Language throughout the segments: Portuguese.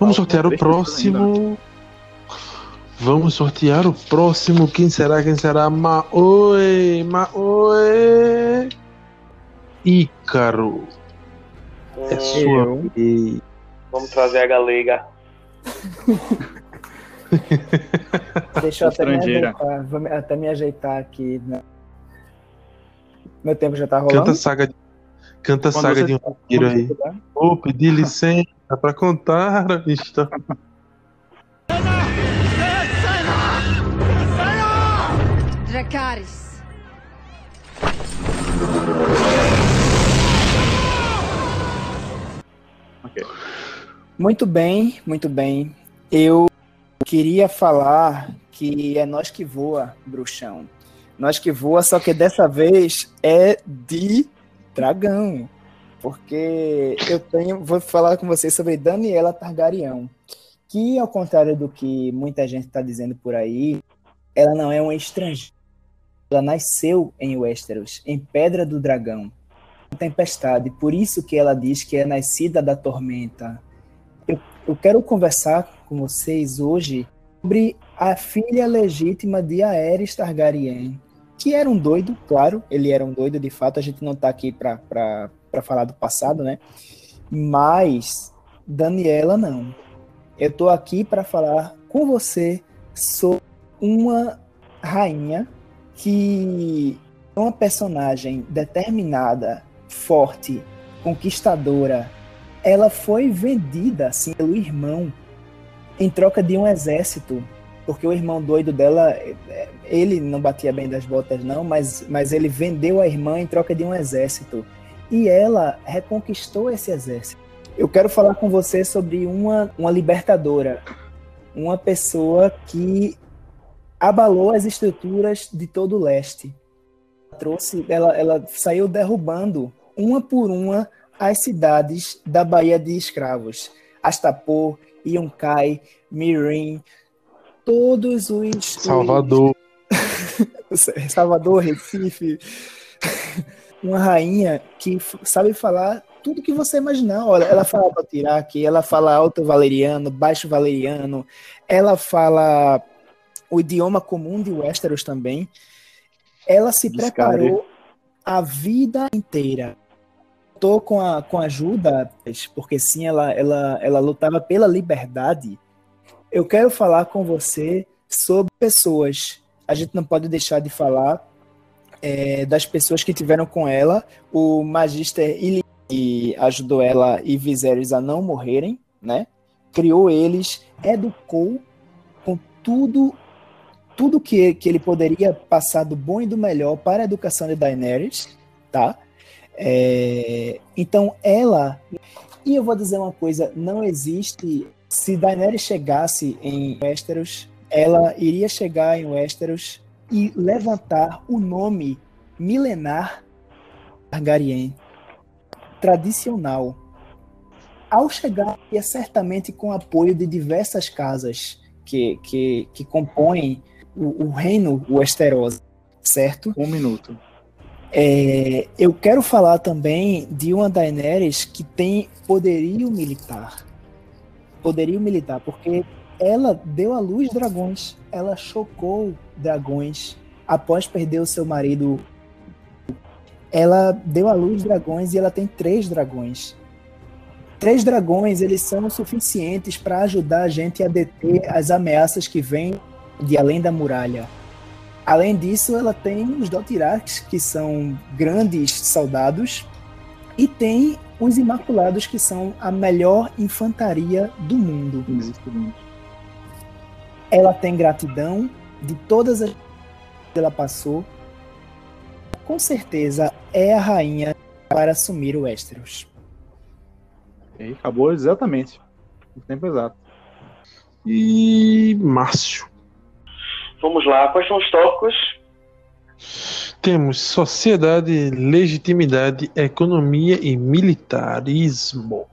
Vamos sortear o próximo. Vamos sortear o próximo. Quem será? Quem será? Maoi! Maoi! Ícaro. É Hum, sua vez. Vamos trazer a galega. Deixa eu até me ajeitar. Até me ajeitar aqui. né? Meu tempo já tá rolando. Canta saga, de- canta Quando saga de um vampiro aí. Vou pedir licença pra contar a história. Dracarys. Muito bem, muito bem. Eu queria falar que é nós que voa, bruxão. Nós que voa, só que dessa vez é de dragão. Porque eu tenho, vou falar com vocês sobre Daniela Targaryen, que ao contrário do que muita gente está dizendo por aí, ela não é uma estrangeira. Ela nasceu em Westeros, em Pedra do Dragão, tempestade. Por isso que ela diz que é nascida da tormenta. Eu, eu quero conversar com vocês hoje sobre a filha legítima de Aerys Targaryen, que era um doido, claro, ele era um doido de fato, a gente não tá aqui para falar do passado, né? Mas Daniela não. Eu tô aqui para falar com você sobre uma rainha que é uma personagem determinada, forte, conquistadora. Ela foi vendida assim pelo irmão em troca de um exército, porque o irmão doido dela, ele não batia bem das botas não, mas, mas ele vendeu a irmã em troca de um exército. E ela reconquistou esse exército. Eu quero falar com você sobre uma, uma libertadora, uma pessoa que abalou as estruturas de todo o leste. Trouxe, ela, ela saiu derrubando uma por uma as cidades da Baía de Escravos. Astapor, Yunkai, Mirim, todos os. Salvador. os- Salvador, Recife. Uma rainha que sabe falar tudo que você imaginar. Olha, ela fala Dothraki, ela fala alto valeriano, baixo valeriano, ela fala o idioma comum de Westeros também. Ela se Biscari. preparou a vida inteira. Tô com a, com ajuda, porque sim, ela, ela, ela lutava pela liberdade. Eu quero falar com você sobre pessoas. A gente não pode deixar de falar é, das pessoas que tiveram com ela. O Magister Ili ajudou ela e Viserys a não morrerem, né? Criou eles, educou com tudo tudo que, que ele poderia passar do bom e do melhor para a educação de Daenerys, tá? É, então ela e eu vou dizer uma coisa, não existe se Daenerys chegasse em Westeros, ela iria chegar em Westeros e levantar o nome milenar Targaryen tradicional. Ao chegar, ia certamente com apoio de diversas casas que, que, que compõem o, o reino Westerosi, certo? Um minuto. É, eu quero falar também de uma Daenerys que tem poderio militar. Poderio militar, porque ela deu à luz dragões. Ela chocou dragões após perder o seu marido. Ela deu à luz dragões e ela tem três dragões. Três dragões, eles são suficientes para ajudar a gente a deter as ameaças que vêm de além da muralha. Além disso, ela tem os Dothraki, que são grandes soldados, e tem os Imaculados, que são a melhor infantaria do mundo. Ela tem gratidão de todas as que ela passou. Com certeza é a rainha para assumir o Westeros. E acabou exatamente. O tempo exato. E Márcio. Vamos lá, quais são os tópicos? Temos sociedade, legitimidade, economia e militarismo.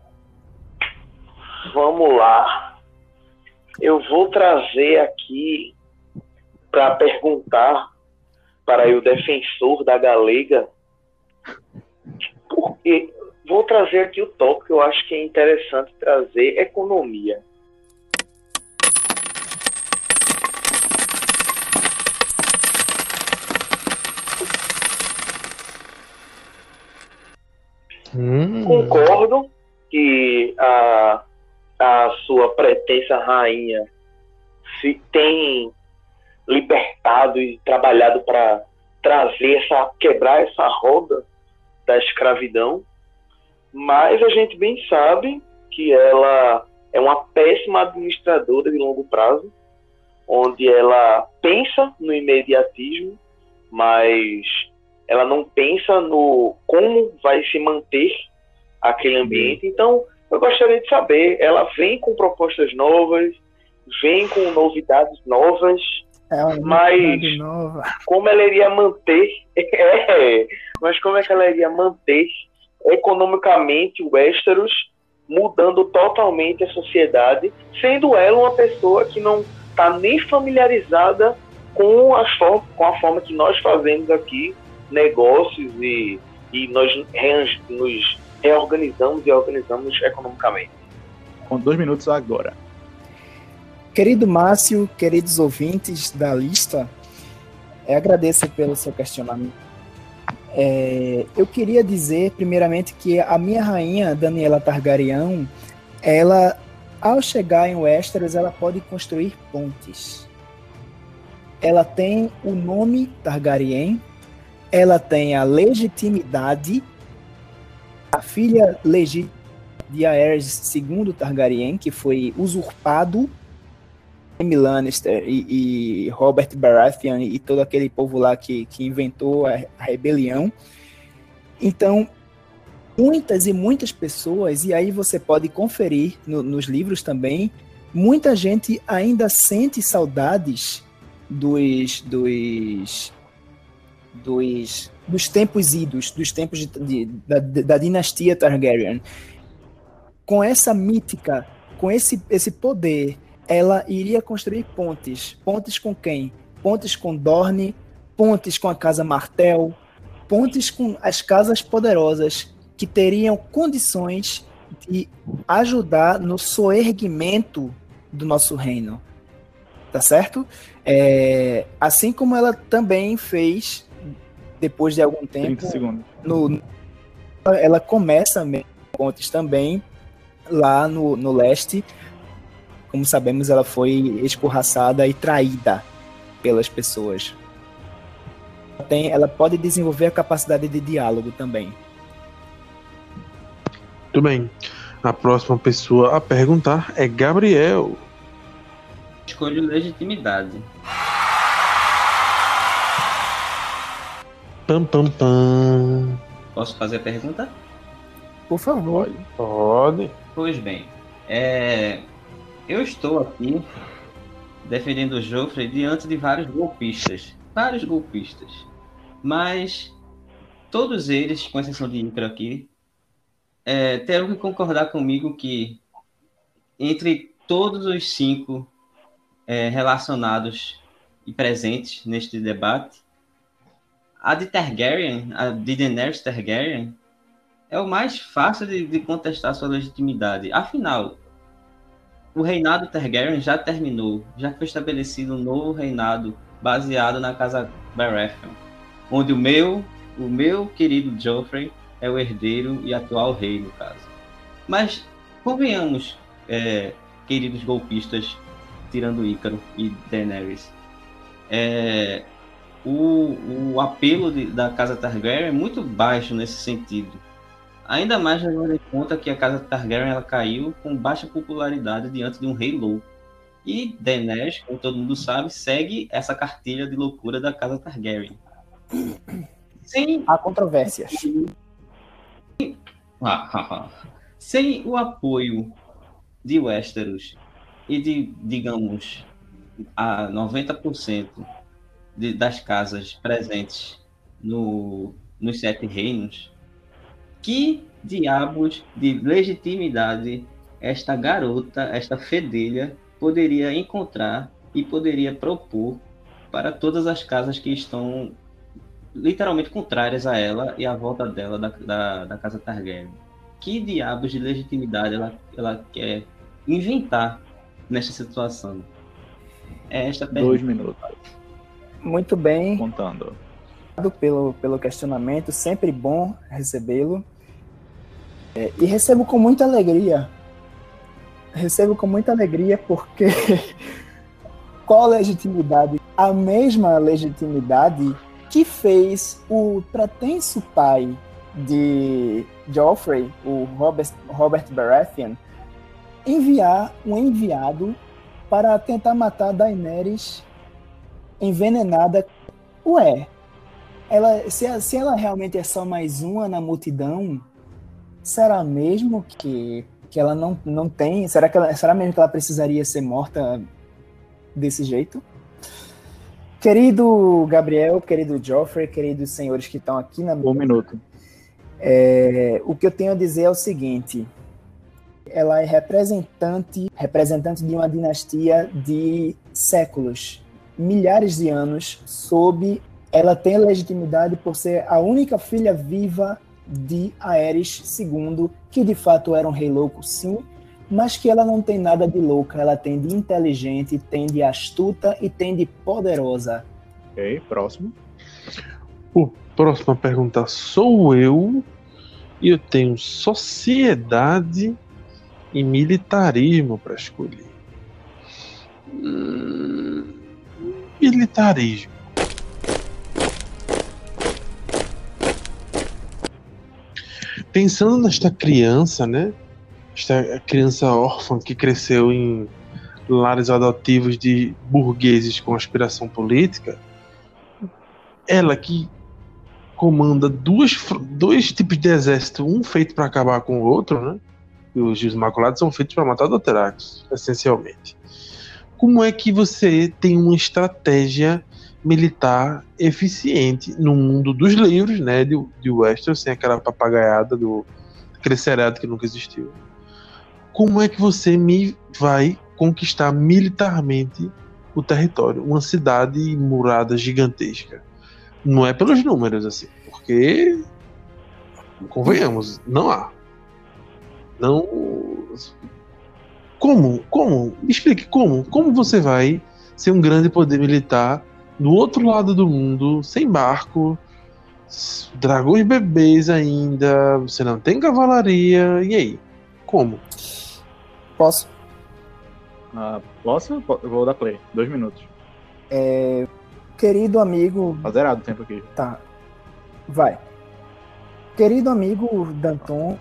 Vamos lá. Eu vou trazer aqui para perguntar para o defensor da galega. Porque vou trazer aqui o tópico que eu acho que é interessante trazer economia. Hum. Concordo que a, a sua pretensa rainha se tem libertado e trabalhado para trazer essa quebrar essa roda da escravidão, mas a gente bem sabe que ela é uma péssima administradora de longo prazo, onde ela pensa no imediatismo, mas ela não pensa no como vai se manter aquele ambiente. Então, eu gostaria de saber, ela vem com propostas novas, vem com novidades novas, É Mas- nova. como ela iria manter, é, mas como é que ela iria manter economicamente o Westeros, mudando totalmente a sociedade, sendo ela uma pessoa que não está nem familiarizada com, as com a forma que nós fazemos aqui negócios e, e nós nos reorganizamos e organizamos economicamente. Com dois minutos agora. Querido Márcio, queridos ouvintes da lista, eu agradeço pelo seu questionamento. É, eu queria dizer, primeiramente, que a minha rainha, Daniela Targaryen, ela, ao chegar em Westeros, ela pode construir pontes. Ela tem o nome Targaryen, ela tem a legitimidade, a filha legítima de Aerys II Targaryen, que foi usurpado Jaime Lannister e, e Robert Baratheon e todo aquele povo lá que, que inventou a, a rebelião. Então, muitas e muitas pessoas, e aí você pode conferir no- nos livros também, muita gente ainda sente saudades dos, dos, dos, dos tempos idos, dos tempos de- de- da, da dinastia Targaryen. Com essa mítica, com esse, esse poder, ela iria construir pontes. Pontes com quem? Pontes com Dorne, pontes com a Casa Martel, pontes com as casas poderosas que teriam condições de ajudar no soerguimento do nosso reino. Tá certo? É, assim como ela também fez, depois de algum 30 tempo, segundos. no, ela começa pontes também lá no, no leste. Como sabemos, ela foi escorraçada e traída pelas pessoas. Ela Tem, ela pode desenvolver a capacidade de diálogo também. Muito bem. A próxima pessoa a perguntar é Gabriel. Escolho legitimidade. Pam, pam, pam. Posso fazer a pergunta? Por favor. Pode. Pois bem, é, eu estou aqui defendendo o Joffrey diante de vários golpistas. Vários golpistas. Mas todos eles, com exceção de Ícaro aqui, é, terão que concordar comigo que entre todos os cinco é, relacionados e presentes neste debate, a de Targaryen, a de Daenerys Targaryen, é o mais fácil de, de contestar sua legitimidade. Afinal, o reinado Targaryen já terminou, já foi estabelecido um novo reinado baseado na casa Baratheon, onde o meu, o meu querido Joffrey é o herdeiro e atual rei, no caso. Mas convenhamos, é, queridos golpistas, tirando Ícaro e Daenerys, é, o, o apelo de- da casa Targaryen é muito baixo nesse sentido. Ainda mais levando em conta que a casa Targaryen ela caiu com baixa popularidade diante de um rei louco. E Daenerys, como todo mundo sabe, segue essa cartilha de loucura da casa Targaryen. Sem, Há controvérsias. Ah, sem o apoio de Westeros e de, digamos, a 90% de, das casas presentes no, nos Sete Reinos, que diabos de legitimidade esta garota, esta fedelha, poderia encontrar e poderia propor para todas as casas que estão literalmente contrárias a ela e à volta dela da, da, da casa Targaryen. Que diabos de legitimidade ela, ela quer inventar nesta situação? É esta pergunta. Dois minutos. Muito bem, Contando. obrigado pelo, pelo questionamento, sempre bom recebê-lo. É, e recebo com muita alegria. Recebo com muita alegria porque qual a legitimidade? A mesma legitimidade que fez o pretenso pai de Joffrey, o Robert, Robert Baratheon, enviar um enviado para tentar matar Daenerys envenenada. Ué, ela, se, se ela realmente é só mais uma na multidão, será mesmo que, que ela não, não tem? Será, que ela, será mesmo que ela precisaria ser morta desse jeito? Querido Gabriel, querido Joffrey, queridos senhores que estão aqui na Um minuto. é, o que eu tenho a dizer é o seguinte: ela é representante, representante de uma dinastia de séculos, milhares de anos, sob ela tem legitimidade por ser a única filha viva de Aerys II, que de fato era um rei louco, sim, mas que ela não tem nada de louca, ela tem de inteligente, tem de astuta e tem de poderosa. Ok, próximo. O próximo a perguntar sou eu e eu tenho sociedade e militarismo para escolher. Hum, militarismo. Pensando nesta criança, né? Esta criança órfã que cresceu em lares adotivos de burgueses com aspiração política, ela que comanda duas, dois tipos de exército, um feito para acabar com o outro, né? E os Imaculados são feitos para matar Dothrax, essencialmente. Como é que você tem uma estratégia militar eficiente no mundo dos livros, né? De, de Westeros, sem aquela papagaiada do aquele que nunca existiu. Como é que você me vai conquistar militarmente o território? Uma cidade murada gigantesca. Não é pelos números, assim, porque convenhamos, não há. Não. Como? Como? Me explique como? Como você vai ser um grande poder militar no outro lado do mundo, sem barco, dragões bebês ainda, você não tem cavalaria, e aí? Como? Posso? Ah, posso? Po- Eu vou dar play. Dois minutos. Querido amigo Tá zerado o tempo aqui. Tá. Vai. Querido amigo Danton,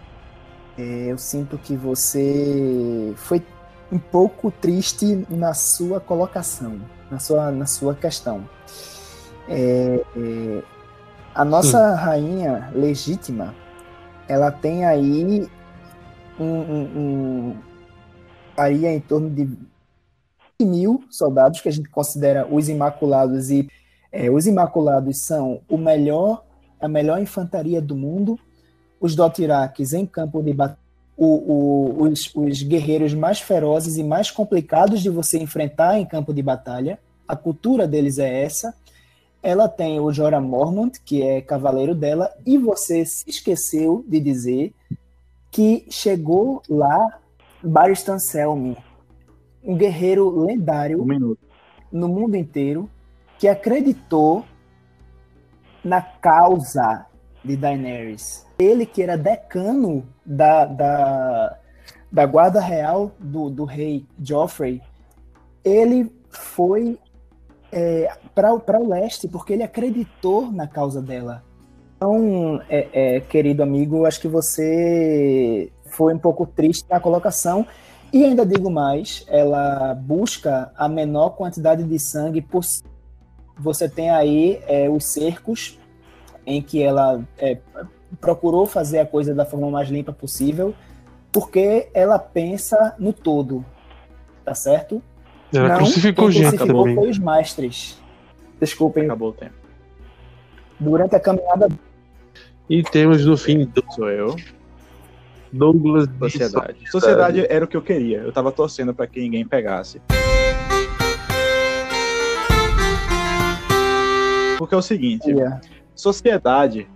é, eu sinto que você foi um pouco triste na sua colocação, na sua, na sua questão. É, é, a nossa rainha legítima, ela tem aí um, um, um aí em torno de mil soldados que a gente considera os Imaculados e é, os Imaculados são o melhor, a melhor infantaria do mundo. Os Dothraques em campo de batalha, o, o, os, os guerreiros mais ferozes e mais complicados de você enfrentar em campo de batalha. A cultura deles é essa. Ela tem o Jorah Mormont, que é cavaleiro dela, e você se esqueceu de dizer que chegou lá Barristan Selmy, um guerreiro lendário Um no mundo inteiro que acreditou na causa de Daenerys. Ele que era decano da, da, da guarda real do, do rei Joffrey, ele foi é, para o leste porque ele acreditou na causa dela. Então, é, é, querido amigo, acho que você foi um pouco triste na colocação. E ainda digo mais, ela busca a menor quantidade de sangue possível. Você tem aí é, os cercos, em que ela é, procurou fazer a coisa da forma mais limpa possível, porque ela pensa no todo, tá certo? Ela Não, crucificou quem crucificou também. foi os mestres. Desculpem, Acabou o tempo. durante a caminhada E temos no fim Sou eu. Douglas de Sociedade. Sociedade era o que eu queria. Eu tava torcendo pra que ninguém pegasse. Porque é o seguinte, Yeah. Sociedade,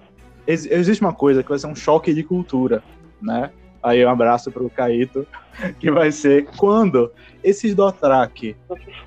ex- existe uma coisa que vai ser um choque de cultura, né? Aí um abraço pro Caíto, que vai ser quando esses Dothraki,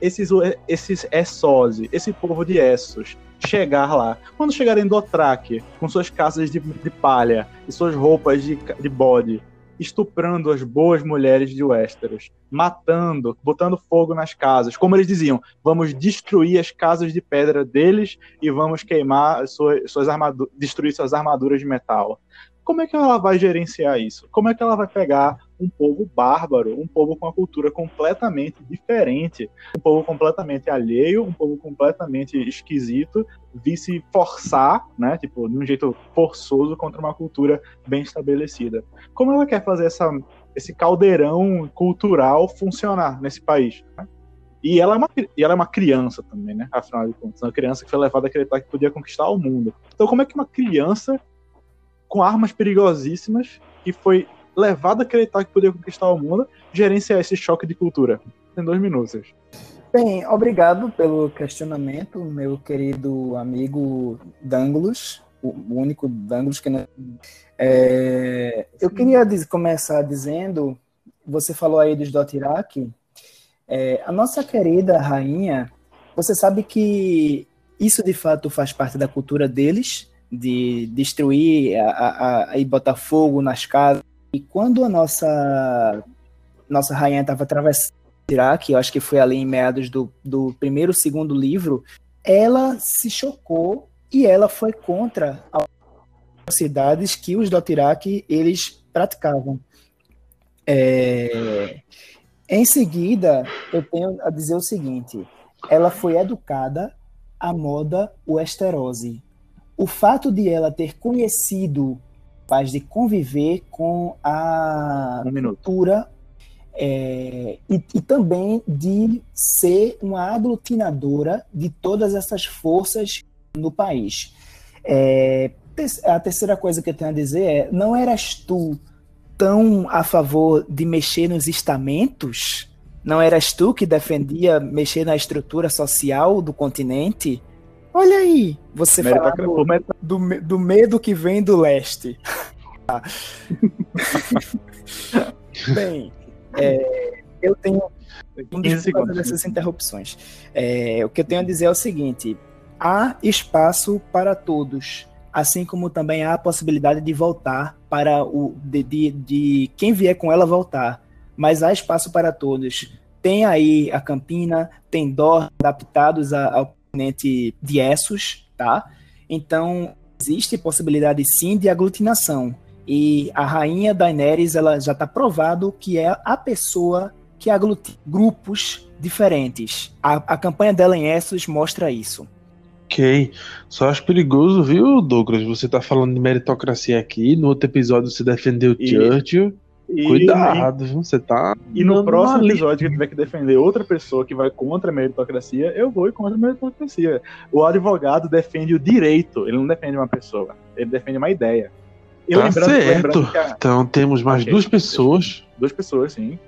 esses, esses Essosi, esse povo de Essos, chegar lá. Quando chegarem do Dothraki, com suas casas de, de palha e suas roupas de, de bode, estuprando as boas mulheres de Westeros, matando, botando fogo nas casas. Como eles diziam, vamos destruir as casas de pedra deles e vamos queimar suas, suas armaduras, destruir suas armaduras de metal. Como é que ela vai gerenciar isso? Como é que ela vai pegar um povo bárbaro, um povo com uma cultura completamente diferente, um povo completamente alheio, um povo completamente esquisito, vir se forçar, né, tipo, de um jeito forçoso contra uma cultura bem estabelecida. Como ela quer fazer essa, esse caldeirão cultural funcionar nesse país? Né? E ela, é uma, e ela é uma criança também, né? Afinal de contas, uma criança que foi levada a acreditar que podia conquistar o mundo. Então, como é que uma criança com armas perigosíssimas que foi levado a acreditar que podia conquistar o mundo, gerenciar esse choque de cultura. Em dois minutos. Bem, obrigado pelo questionamento, meu querido amigo Danglos, o único Danglos que não... É, eu queria começar dizendo, você falou aí dos Dothraki, é, a nossa querida rainha, você sabe que isso de fato faz parte da cultura deles, de destruir a, a, a, e botar fogo nas casas, e quando a nossa nossa rainha estava atravessando o Iraque, eu acho que foi ali em meados do, do primeiro, segundo livro, ela se chocou e ela foi contra as cidades que os Dothraki eles praticavam. É... Em seguida, eu tenho a dizer o seguinte: ela foi educada à moda Westerosi. O fato de ela ter conhecido capaz de conviver com a um cultura é, e, e, também de ser uma aglutinadora de todas essas forças no país. É, a terceira coisa que eu tenho a dizer é: não eras tu tão a favor de mexer nos estamentos? Não eras tu que defendia mexer na estrutura social do continente? Olha aí, você fala do, do, do, medo que vem do leste. Bem, é, eu tenho um dessas interrupções. É, o que eu tenho a dizer é o seguinte: há espaço para todos, assim como também há a possibilidade de voltar para o de, de, de quem vier com ela voltar. Mas há espaço para todos. Tem aí a Campina, tem Dor adaptados ao continente de Essos, tá? Então, existe possibilidade sim de aglutinação. E a rainha Daenerys, ela já está provado que é a pessoa que aglutina grupos diferentes. A, a campanha dela em Essos mostra isso. Ok. Só acho perigoso, viu, Douglas? Você tá falando de meritocracia aqui. No outro episódio você defendeu e... Churchill. E, Cuidado, e, você tá. E no próximo episódio que tiver que defender outra pessoa que vai contra a meritocracia, eu vou contra a meritocracia. O advogado defende o direito, ele não defende uma pessoa, ele defende uma ideia. Eu tá lembrando, certo. Lembrando a... Então temos mais okay, duas pessoas. Duas pessoas, sim.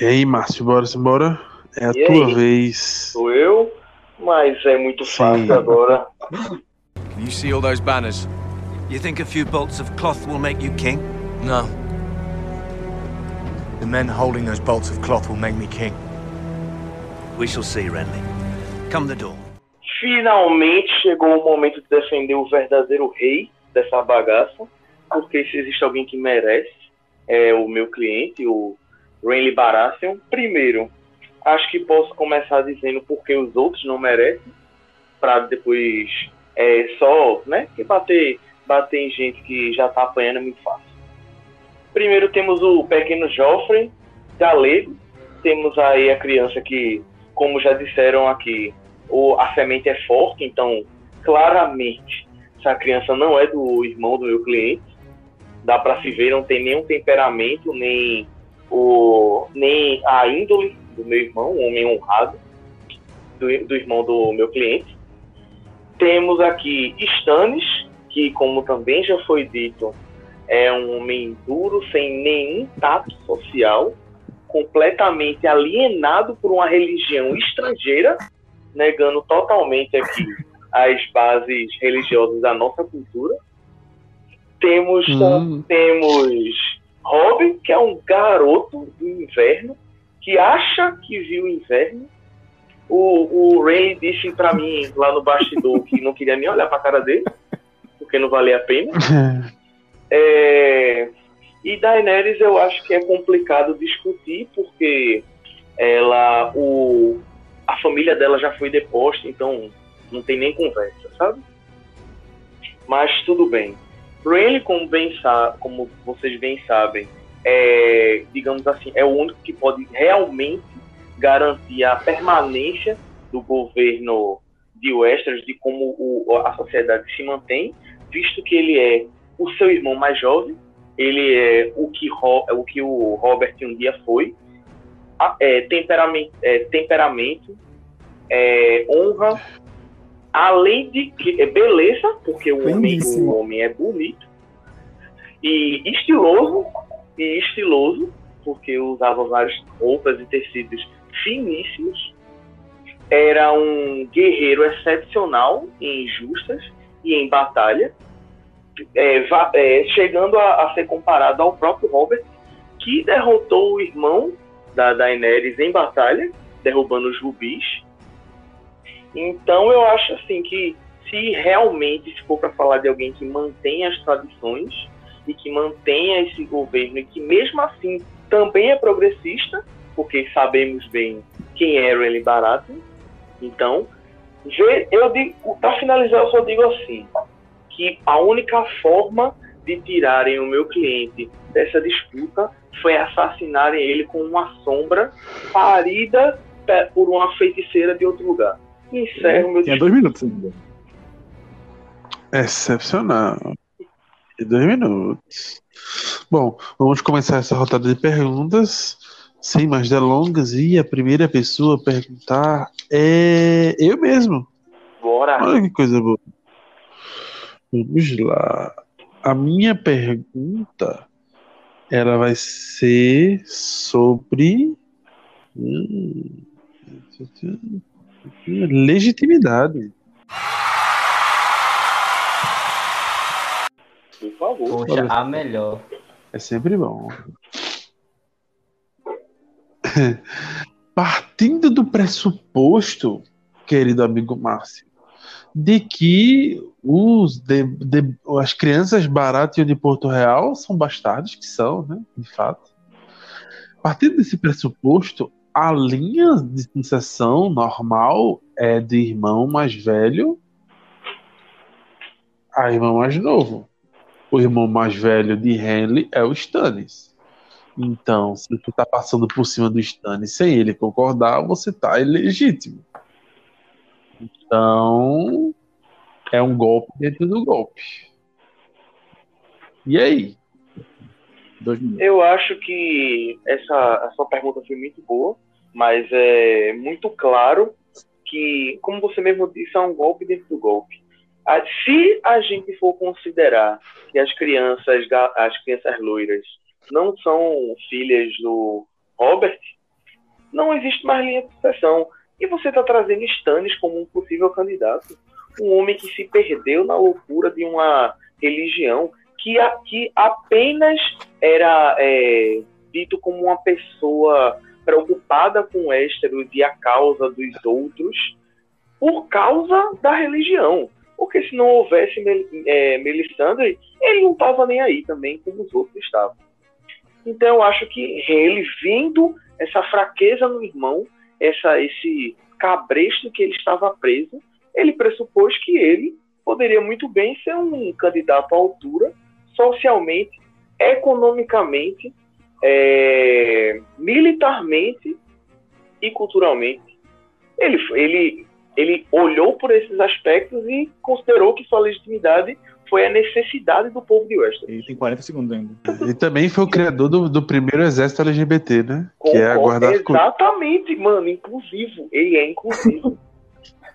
E aí, Márcio, bora, bora. É a e tua aí? vez. Sou eu, mas é muito fácil sim. agora. Can you see all those banners? You think a few bolts of cloth will make you king? No. The men holding those bolts of cloth will make me king. We shall see, Renly. Come the door. Finalmente chegou o momento de defender o verdadeiro rei dessa bagaça, porque se existe alguém que merece, é o meu cliente, o Renly Baratheon. Primeiro, acho que posso começar dizendo porque os outros não merecem, para depois é, só, né, que bater, bater em gente que já tá apanhando é muito fácil. Primeiro temos o pequeno Joffrey, galego. Temos aí a criança que, como já disseram aqui, o, a semente é forte, então claramente essa criança não é do irmão do meu cliente. Dá para se ver, não tem nenhum temperamento, nem, o, nem a índole do meu irmão, um homem honrado, do, do irmão do meu cliente. Temos aqui Stannis, que, como também já foi dito, é um homem duro, sem nenhum tato social, completamente alienado por uma religião estrangeira, negando totalmente aqui as bases religiosas da nossa cultura. Temos, hum. temos Robin, que é um garoto do inverno, que acha que viu o inverno, O, o Ray disse pra mim lá no bastidor que não queria nem olhar pra cara dele, porque não valia a pena. É, e Daenerys eu acho que é complicado discutir, porque ela, o, a família dela já foi deposta, então não tem nem conversa, sabe? Mas tudo bem. Rayleigh, como, bem como vocês bem sabem, é, digamos assim, é o único que pode realmente garantir a permanência do governo de Westeros, de como o, a sociedade se mantém, visto que ele é o seu irmão mais jovem, ele é o que, o, que o Robert um dia foi, é, temperamento, é, temperamento é, honra, além de que, é beleza, porque o homem, o homem é bonito, e estiloso, e estiloso, porque usava várias roupas e tecidos finíssimos. Era um guerreiro excepcional em justas e em batalha, é, é, chegando a, a, ser comparado ao próprio Robert, que derrotou o irmão da Daenerys em batalha, derrubando os rubis. Então eu acho assim que se realmente se for para falar de alguém que mantém as tradições e que mantenha esse governo e que mesmo assim também é progressista, porque sabemos bem quem é Renly Baratheon. Então, eu para finalizar, eu só digo assim, que a única forma de tirarem o meu cliente dessa disputa foi assassinarem ele com uma sombra parida por uma feiticeira de outro lugar. Encerro o meu Tinha dois minutos ainda. Excepcional. E dois minutos. Bom, vamos começar essa rodada de perguntas. Sem mais delongas, e a primeira pessoa a perguntar é eu mesmo. Bora! Olha que coisa boa. Vamos lá. A minha pergunta ela vai ser sobre hum, legitimidade. Por favor. Poxa, a melhor. É sempre bom. Partindo do pressuposto, querido amigo Márcio, de que os de, de, as crianças baratas de Porto Real são bastardos, que são, né, de fato. Partindo desse pressuposto, a linha de sucessão normal é de irmão mais velho a irmão mais novo. O irmão mais velho de Henley é o Stannis. Então, se tu tá passando por cima do Stannis sem ele concordar, você tá ilegítimo. Então, é um golpe dentro do golpe. E aí? Eu acho que essa, essa pergunta foi muito boa, mas é muito claro que, como você mesmo disse, é um golpe dentro do golpe. Se a gente for considerar que as crianças, as crianças loiras não são filhas do Robert, não existe mais linha de sucessão. E você está trazendo Stannis como um possível candidato. Um homem que se perdeu na loucura de uma religião que, a, que apenas era é, dito como uma pessoa preocupada com Ésteros e a causa dos outros por causa da religião. Porque se não houvesse Mel, é, Melisandre, ele não estava nem aí também, como os outros estavam. Então eu acho que ele, vendo essa fraqueza no irmão, essa, esse cabresto que ele estava preso, ele pressupôs que ele poderia muito bem ser um candidato à altura, socialmente, economicamente, é, militarmente e culturalmente. Ele, ele, ele olhou por esses aspectos e considerou que sua legitimidade foi a necessidade do povo de Westeros. Ele tem 40 segundos ainda. E também foi o criador do, do primeiro exército LGBT, né? Com, que é a guarda Exatamente, mano, inclusivo. Ele é inclusivo.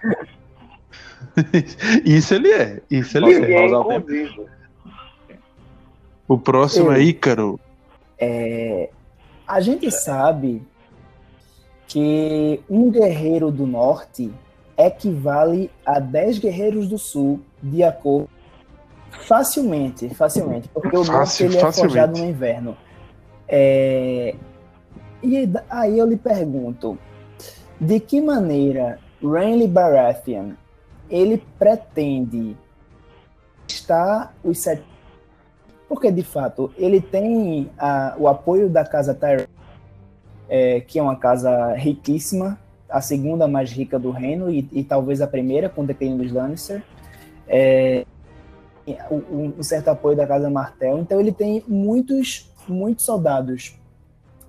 isso ele é. Isso ele, ele é. é inclusivo. O próximo é Ícaro. É, a gente sabe que um guerreiro do norte equivale a 10 guerreiros do sul, de acordo Facilmente, facilmente, porque o Fácil, norte ele é forjado no inverno. É... E aí eu lhe pergunto, de que maneira Renly Baratheon ele pretende estar os sete porque de fato ele tem a, o apoio da casa Tyrell, é, que é uma casa riquíssima, a segunda mais rica do reino e, e talvez a primeira com o declínio dos Lannister. É, um, um, certo apoio da casa Martel, então ele tem muitos, muitos soldados.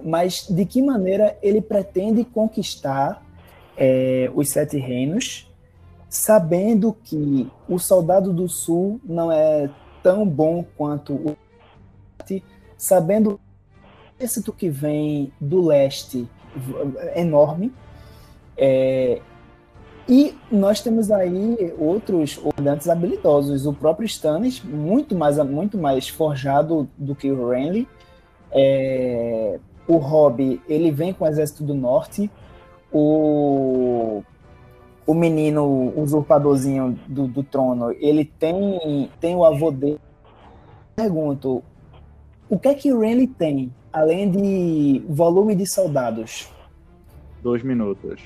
Mas de que maneira ele pretende conquistar é, os sete reinos, sabendo que o soldado do sul não é tão bom quanto o sabendo o exército que vem do leste enorme. É, e nós temos aí outros olhantes habilidosos. O próprio Stannis, muito mais, muito mais forjado do que o Renly. É, o Robb, ele vem com o exército do norte. O, o menino usurpadorzinho do, do trono, ele tem, tem o avô dele. Pergunto, o que é que o Renly tem, além de volume de soldados? Dois minutos.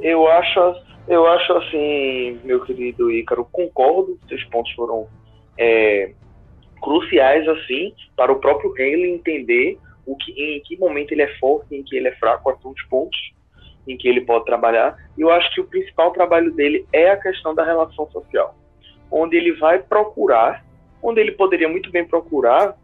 Eu acho, eu acho assim, meu querido Ícaro, concordo, seus pontos foram é, cruciais assim para o próprio Renly entender o que, em que momento ele é forte, em que ele é fraco, quais são os pontos em que ele pode trabalhar. E eu acho que o principal trabalho dele é a questão da relação social, onde ele vai procurar, onde ele poderia muito bem procurar,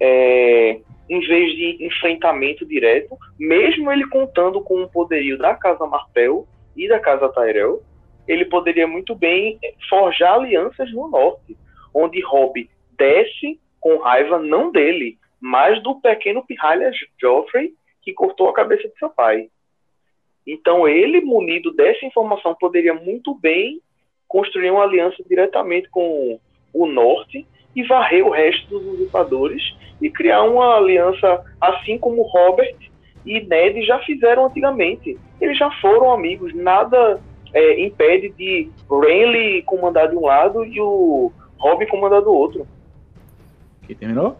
é, em vez de enfrentamento direto, mesmo ele contando com o poderio da Casa Martel e da Casa Tyrell, ele poderia muito bem forjar alianças no norte, onde Robb desce com raiva não dele, mas do pequeno pirralha Joffrey que cortou a cabeça de seu pai. Então ele, munido dessa informação, poderia muito bem construir uma aliança diretamente com o norte e varrer o resto dos usurpadores e criar uma aliança assim como Robert e Ned já fizeram antigamente. Eles já foram amigos, nada é, impede de Renly comandar de um lado e o Robin comandar do outro. Ok, terminou?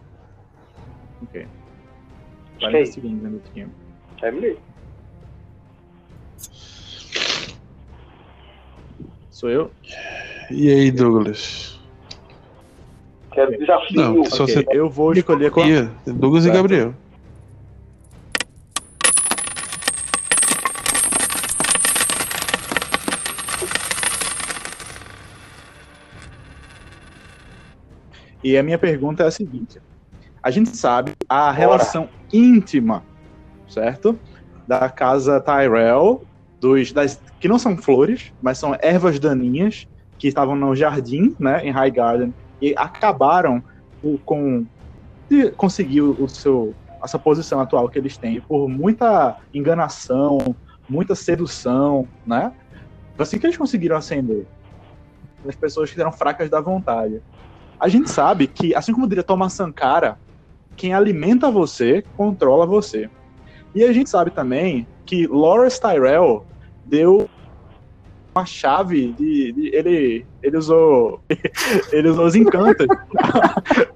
Ok. 40 é segundos ainda tinha. Terminei. Sou eu? E aí, Douglas? Quero desafio. Não, só okay. você... Eu vou escolher qual. Douglas e Gabriel. E a minha pergunta é a seguinte: a gente sabe a relação íntima, certo? Da casa Tyrell, dos, das, que não são flores, mas são ervas daninhas que estavam no jardim, né, em High Garden, e acabaram com de conseguir o seu essa posição atual que eles têm por muita enganação, muita sedução, né? Assim que eles conseguiram ascender. As pessoas que eram fracas da vontade. A gente sabe que, assim como diria Thomas Sankara, quem alimenta você, controla você. E a gente sabe também que Loras Tyrell deu uma chave de, de, ele ele usou ele usou os encantos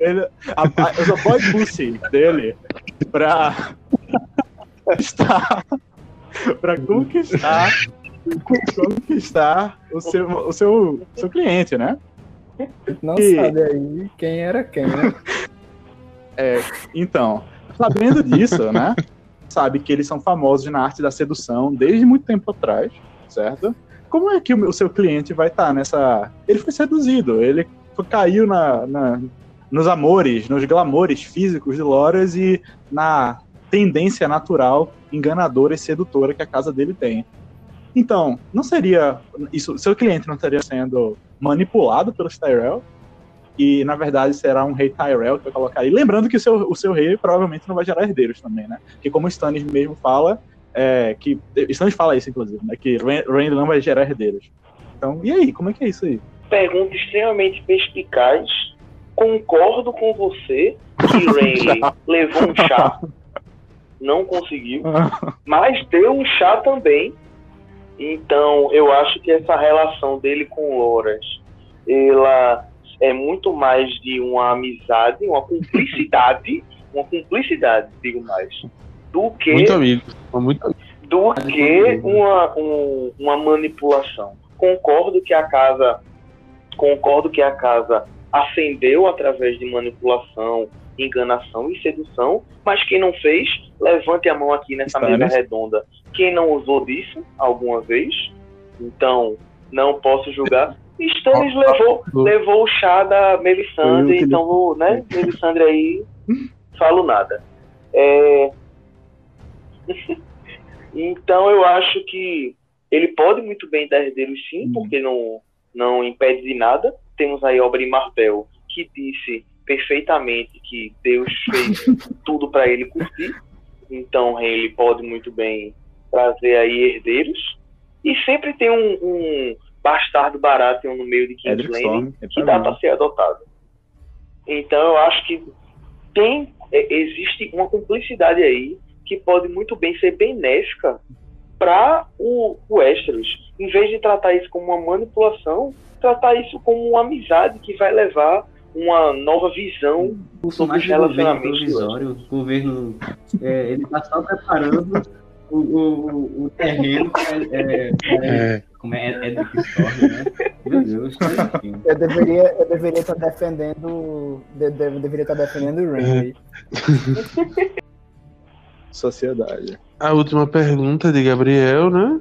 ele a, usou boy pussy dele para conquistar para conquistar conquistar o seu o seu, seu cliente né não e... sabe aí quem era quem, né? É, então, sabendo disso, né? Sabe que eles são famosos na arte da sedução desde muito tempo atrás, certo? Como é que o, seu cliente vai estar tá nessa. Ele foi seduzido, ele caiu na, na, nos amores, nos glamores físicos de Loras e na tendência natural enganadora e sedutora que a casa dele tem. Então, não seria isso, seu cliente não estaria sendo manipulado pelos Tyrell, e na verdade será um rei Tyrell que vai colocar aí. Lembrando que o seu, o seu rei provavelmente não vai gerar herdeiros também, né? Que como o Stannis mesmo fala, é, que. Stannis fala isso, inclusive, né? Que Rand não vai gerar herdeiros. Então, e aí, como é que é isso aí? Pergunta extremamente perspicaz. Concordo com você que levou um chá, não conseguiu, mas deu um chá também então, eu acho que essa relação dele com Loras, ela é muito mais de uma amizade, uma cumplicidade, uma cumplicidade, digo mais, do que Muito amigo. Muito amigo. do que uma, um- uma manipulação. Concordo que a casa concordo que a casa ascendeu através de manipulação, enganação e sedução, mas quem não fez, levante a mão aqui nessa Stannis. mesa redonda. Quem não usou disso alguma vez, então não posso julgar. Stannis levou, levou o chá da Melisandre, então vou, né, Melisandre aí, falo nada. É, então eu acho que ele pode muito bem dar herdeiros sim, porque não, não impede de nada. Temos aí Oberyn Martell, que disse perfeitamente que Deus fez tudo para ele curtir. Então ele pode muito bem trazer aí herdeiros. E sempre tem um, um bastardo Baratheon no meio de King's Edric Landing Storm. é que dá para ser adotado. Então eu acho que tem é, existe uma cumplicidade aí que pode muito bem ser benéfica para o o Westeros. Em vez de tratar isso como uma manipulação, tratar isso como uma amizade que vai levar uma nova visão O sobre os governo relacionamentos. provisório, o governo, é, ele está só preparando o, o, o terreno é, é, É, como é, é Edric Storm, né? Meu Deus, enfim. Eu deveria, eu deveria estar defendendo. de- de- eu deveria estar defendendo o Randy. Sociedade. a última pergunta de Gabriel, né?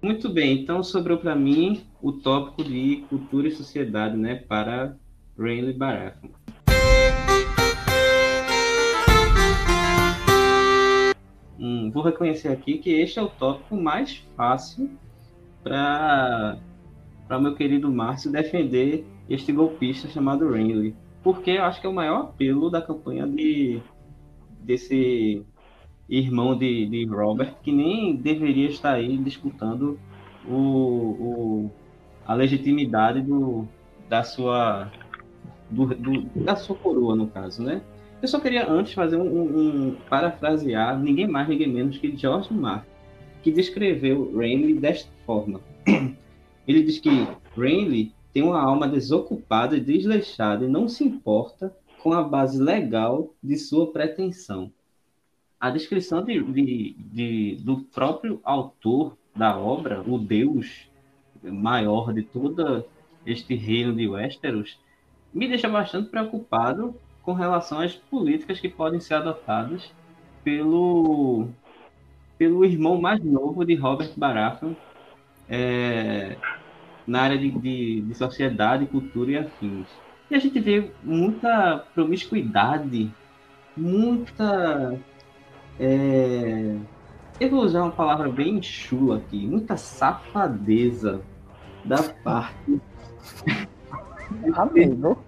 Muito bem, então sobrou para mim o tópico de cultura e sociedade, né, para Renly Baratheon. Hum, vou reconhecer aqui que este é o tópico mais fácil para para meu querido Márcio defender este golpista chamado Renly, porque eu acho que é o maior apelo da campanha de desse irmão de, de Robert, que nem deveria estar aí disputando o, o- a legitimidade do, da sua do, do- da sua coroa, no caso, né? Eu só queria antes fazer um, um- um- parafrasear ninguém mais, ninguém menos que George Martin, que descreveu Renly desta forma. Ele diz que Renly tem uma alma desocupada e desleixada e não se importa com a base legal de sua pretensão a descrição de, de- de- do próprio autor da obra, o Deus maior de todo este reino de Westeros, me deixa bastante preocupado com relação às políticas que podem ser adotadas pelo, pelo irmão mais novo de Robert Baratheon é, na área de, de, de sociedade, cultura e afins. E a gente vê muita promiscuidade, muita é, Eu vou usar uma palavra bem chula aqui, muita safadeza da parte Amigo.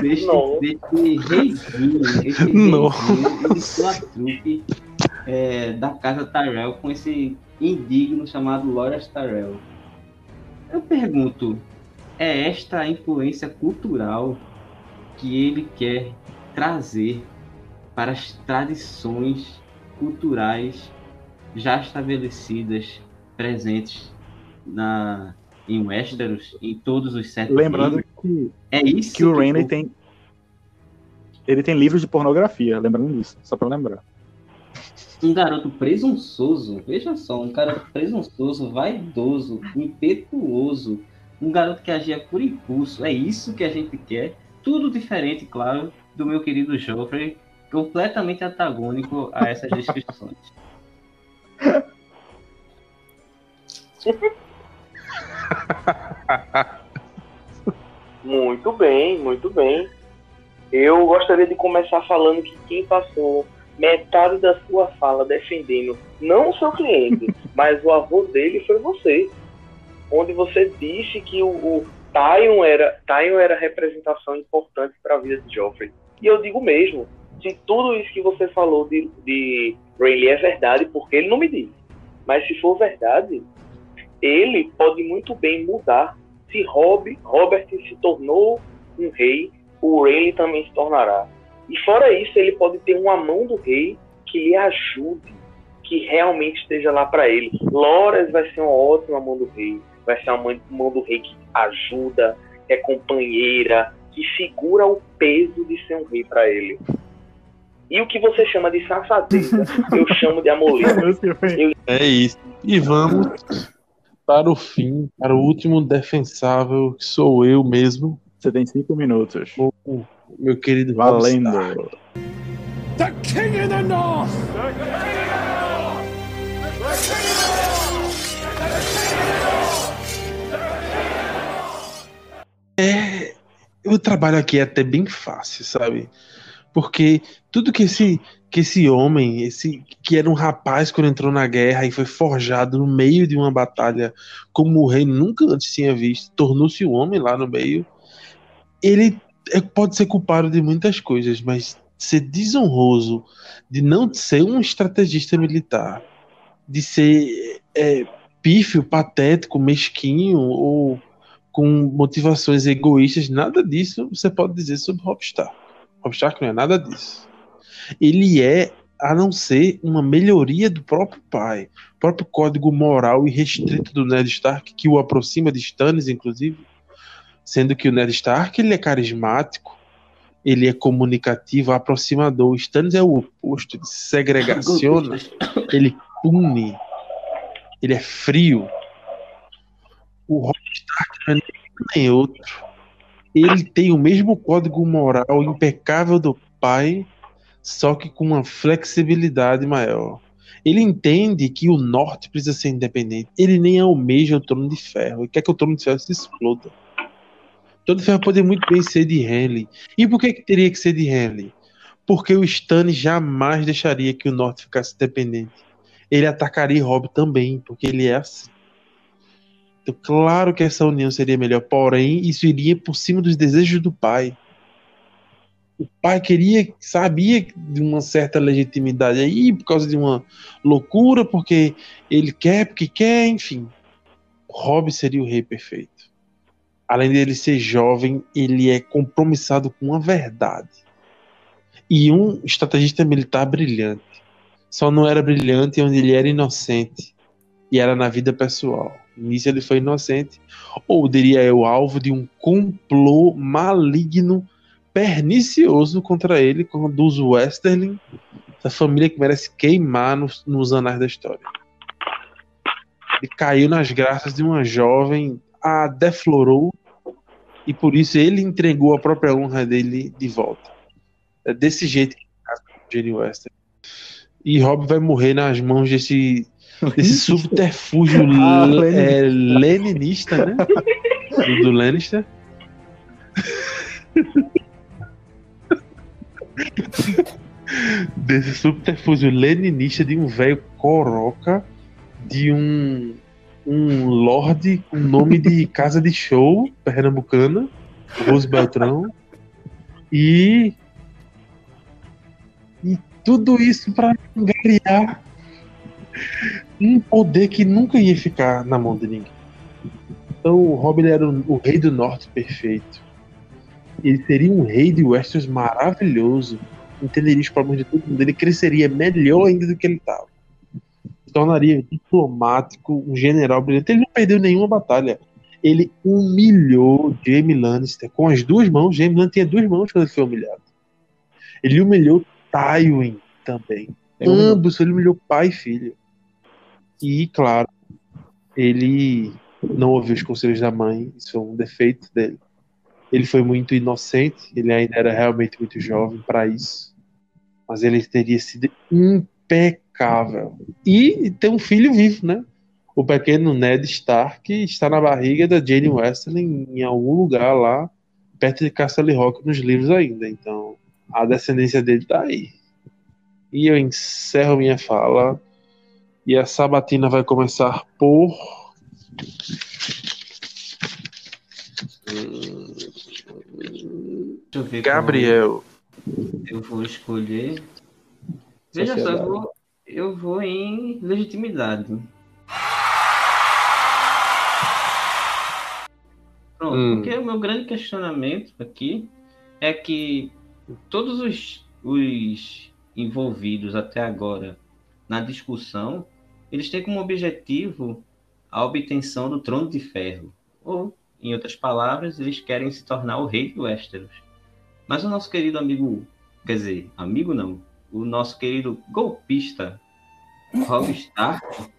deste, Não. deste reizinho, esse Não. reizinho sua trupe é, da casa Tyrell com esse indigno chamado Loras Tyrell. Eu pergunto, é esta a influência cultural que ele quer trazer para as tradições culturais já estabelecidas, presentes na, em Westeros, em todos os sete Lembrando que, É isso que o Renly tem. Ele tem livros de pornografia, lembrando disso, só pra lembrar. Um garoto presunçoso, veja só, um garoto presunçoso, vaidoso, impetuoso, um garoto que agia por impulso, é isso que a gente quer. Tudo diferente, claro, do meu querido Joffrey, completamente antagônico a essas descrições. Muito bem, muito bem. Eu gostaria de começar falando que quem passou metade da sua fala defendendo não o seu cliente, mas o avô dele foi você. Onde você disse que o, o Tywin era, Tywin era representação importante para a vida de Joffrey. E eu digo mesmo, se tudo isso que você falou de, de Rayleigh é verdade, porque ele não me disse. Mas se for verdade, ele pode muito bem mudar. Se Rob, Robert se tornou um rei, o Rayleigh também se tornará. E fora isso, ele pode ter uma mão do rei que lhe ajude, que realmente esteja lá para ele. Loras vai ser uma ótima mão do rei, vai ser uma mão- do rei que ajuda, que é companheira, que segura o peso de ser um rei para ele. E o que você chama de safadeza, eu chamo de amor livre. É isso. E vamos para o fim, para o último defensável, que sou eu mesmo. Você tem cinco minutos. O, o meu querido Valendo. Rob The King of the North! É, o trabalho aqui é até bem fácil, sabe? Porque tudo que esse que esse homem, esse que era um rapaz quando entrou na guerra e foi forjado no meio de uma batalha como o rei nunca antes tinha visto, tornou-se um homem lá no meio. Ele é- pode ser culpado de muitas coisas, mas ser desonroso, de não ser um estrategista militar, de ser é, pífio, patético, mesquinho ou com motivações egoístas, nada disso você pode dizer sobre Rob Stark. Rob Stark não é nada disso. Ele é, a não ser uma melhoria do próprio pai, o próprio código moral e restrito do Ned Stark, que o aproxima de Stannis, inclusive, sendo que o Ned Stark ele é carismático, ele é comunicativo, aproximador. O Stannis é o oposto, ele segregaciona, ele pune, ele é frio. O Rob Stark não é nem nem outro. Ele tem o mesmo código moral impecável do pai, só que com uma flexibilidade maior. Ele entende que o norte precisa ser independente. Ele nem almeja o trono de ferro. Ele quer que o trono de ferro se exploda. O trono de ferro pode muito bem ser de Henley. E por que, que teria que ser de Henley? Porque o Stannis jamais deixaria que o norte ficasse dependente. Ele atacaria Robb também, porque ele é assim. Então, claro que essa união seria melhor, porém, isso iria por cima dos desejos do pai. O pai queria, sabia de uma certa legitimidade aí, por causa de uma loucura, porque ele quer, porque quer, enfim. Robb seria o rei perfeito. Além dele ser jovem, ele é compromissado com a verdade. E um estrategista militar brilhante. Só não era brilhante onde ele era inocente. E era na vida pessoal. Nisso ele foi inocente. Ou diria eu, alvo de um complô maligno, pernicioso contra ele, dos Westerling, essa família que merece queimar nos, nos anais da história. Ele caiu nas graças de uma jovem, a deflorou, e por isso ele entregou a própria honra dele de volta. É desse jeito que casa com Jane Wester. E Rob vai morrer nas mãos desse, desse subterfúgio Ah, é, leninista, né? Do, do Lannister. desse subterfúgio leninista de um velho coroca de um um lorde com nome de casa de show pernambucana, Rose Beltrão, e e tudo isso para angariar um poder que nunca ia ficar na mão de ninguém. Então o Robin era o, o rei do norte perfeito. Ele seria um rei de Westeros maravilhoso, entenderia os problemas de todo mundo, ele cresceria melhor ainda do que ele estava. Se tornaria diplomático, um general brilhante. Ele não perdeu nenhuma batalha. Ele humilhou Jaime Lannister com as duas mãos. Jaime Lannister tinha duas mãos quando ele foi humilhado. Ele humilhou Tywin também. Ambos, ele humilhou pai e filho. E, claro, ele não ouviu os conselhos da mãe, isso é um defeito dele. Ele foi muito inocente, ele ainda era realmente muito jovem para isso. Mas ele teria sido impecável. E tem um filho vivo, né? O pequeno Ned Stark está na barriga da Jane Westerling em algum lugar lá, perto de Castle Rock nos livros ainda. Então, a descendência dele tá aí. E eu encerro minha fala. E a sabatina vai começar por. Eu ver Gabriel. eu vou escolher. Veja só, eu vou, eu vou em legitimidade. Pronto, Hum. porque o meu grande questionamento aqui é que todos os, os envolvidos até agora na discussão, eles têm como objetivo a obtenção do trono de ferro. Ou, em outras palavras, eles querem se tornar o rei de Westeros. Mas o nosso querido amigo, quer dizer, amigo não, o nosso querido golpista Rob Stark,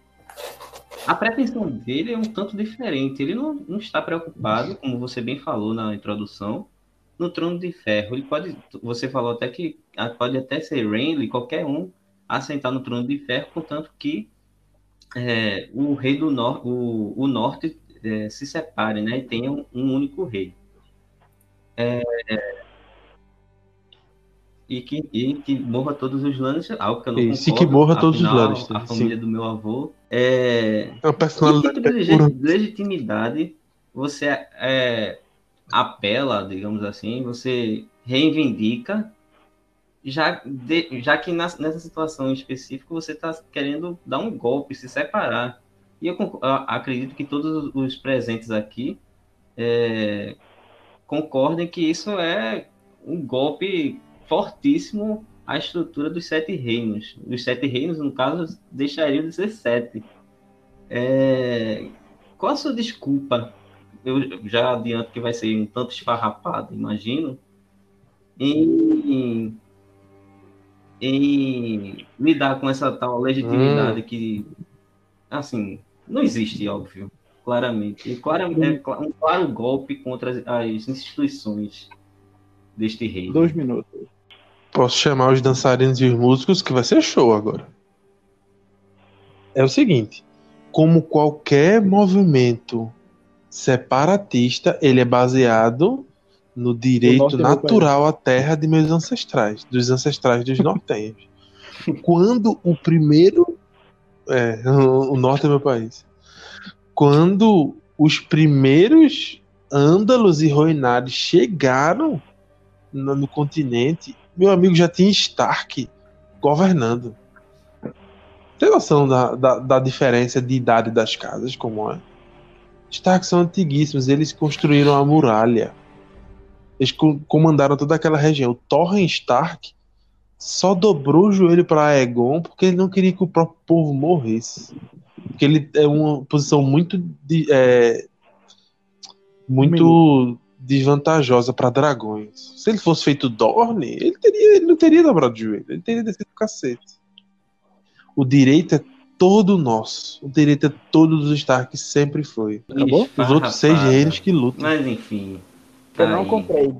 a pretensão dele é um tanto diferente. Ele não, não está preocupado, como você bem falou na introdução, no trono de ferro. Ele pode, você falou até que ah, pode até ser Renly, qualquer um, assentar no trono de ferro, contanto que é, o rei do norte, o, o norte é, se separe, né, e tenha um, um único rei. É, e que, e que morra todos os Lannisters, algo que eu não e concordo. que morra todos os afinal, Lannisters, A família sim. do meu avô é, É uma personalidade tipo de legitimidade você é, apela, digamos assim, você reivindica, já, de- já que nas- nessa situação específica você está querendo dar um golpe, se separar. E eu a- acredito que todos os presentes aqui é, concordem que isso é um golpe fortíssimo à estrutura dos sete reinos. Os sete reinos, no caso, deixariam de ser sete. É, Qual a sua desculpa? Eu já adianto que vai ser um tanto esfarrapado, imagino, em, em lidar com essa tal legitimidade que, assim, não existe, óbvio, claramente. E claramente é cla- um claro golpe contra as, as instituições deste reino. Dois minutos. Posso chamar os dançarinos e os músicos, que vai ser show agora. É o seguinte: como qualquer movimento separatista, ele é baseado no direito natural à terra de meus ancestrais, dos ancestrais dos nortenhos. Quando o primeiro. É, o norte é meu país. Quando os primeiros ândalos e roinares chegaram no, no continente, meu amigo já tinha Stark governando. Tem noção da, da, da diferença de idade das casas, como é? Stark são antiguíssimos, eles construíram a muralha. Eles co- comandaram toda aquela região. O Torren Stark só dobrou o joelho para Aegon porque ele não queria que o próprio povo morresse. Porque ele é uma posição muito de- é, muito desvantajosa para dragões. Se ele fosse feito Dorne, ele, teria, ele não teria dobrado o joelho, ele teria descido o cacete. O direito é todo nosso. O direito é todo dos Stark, sempre foi. Acabou? Os outros seis reinos que lutam. Mas enfim. Eu não aí. comprei.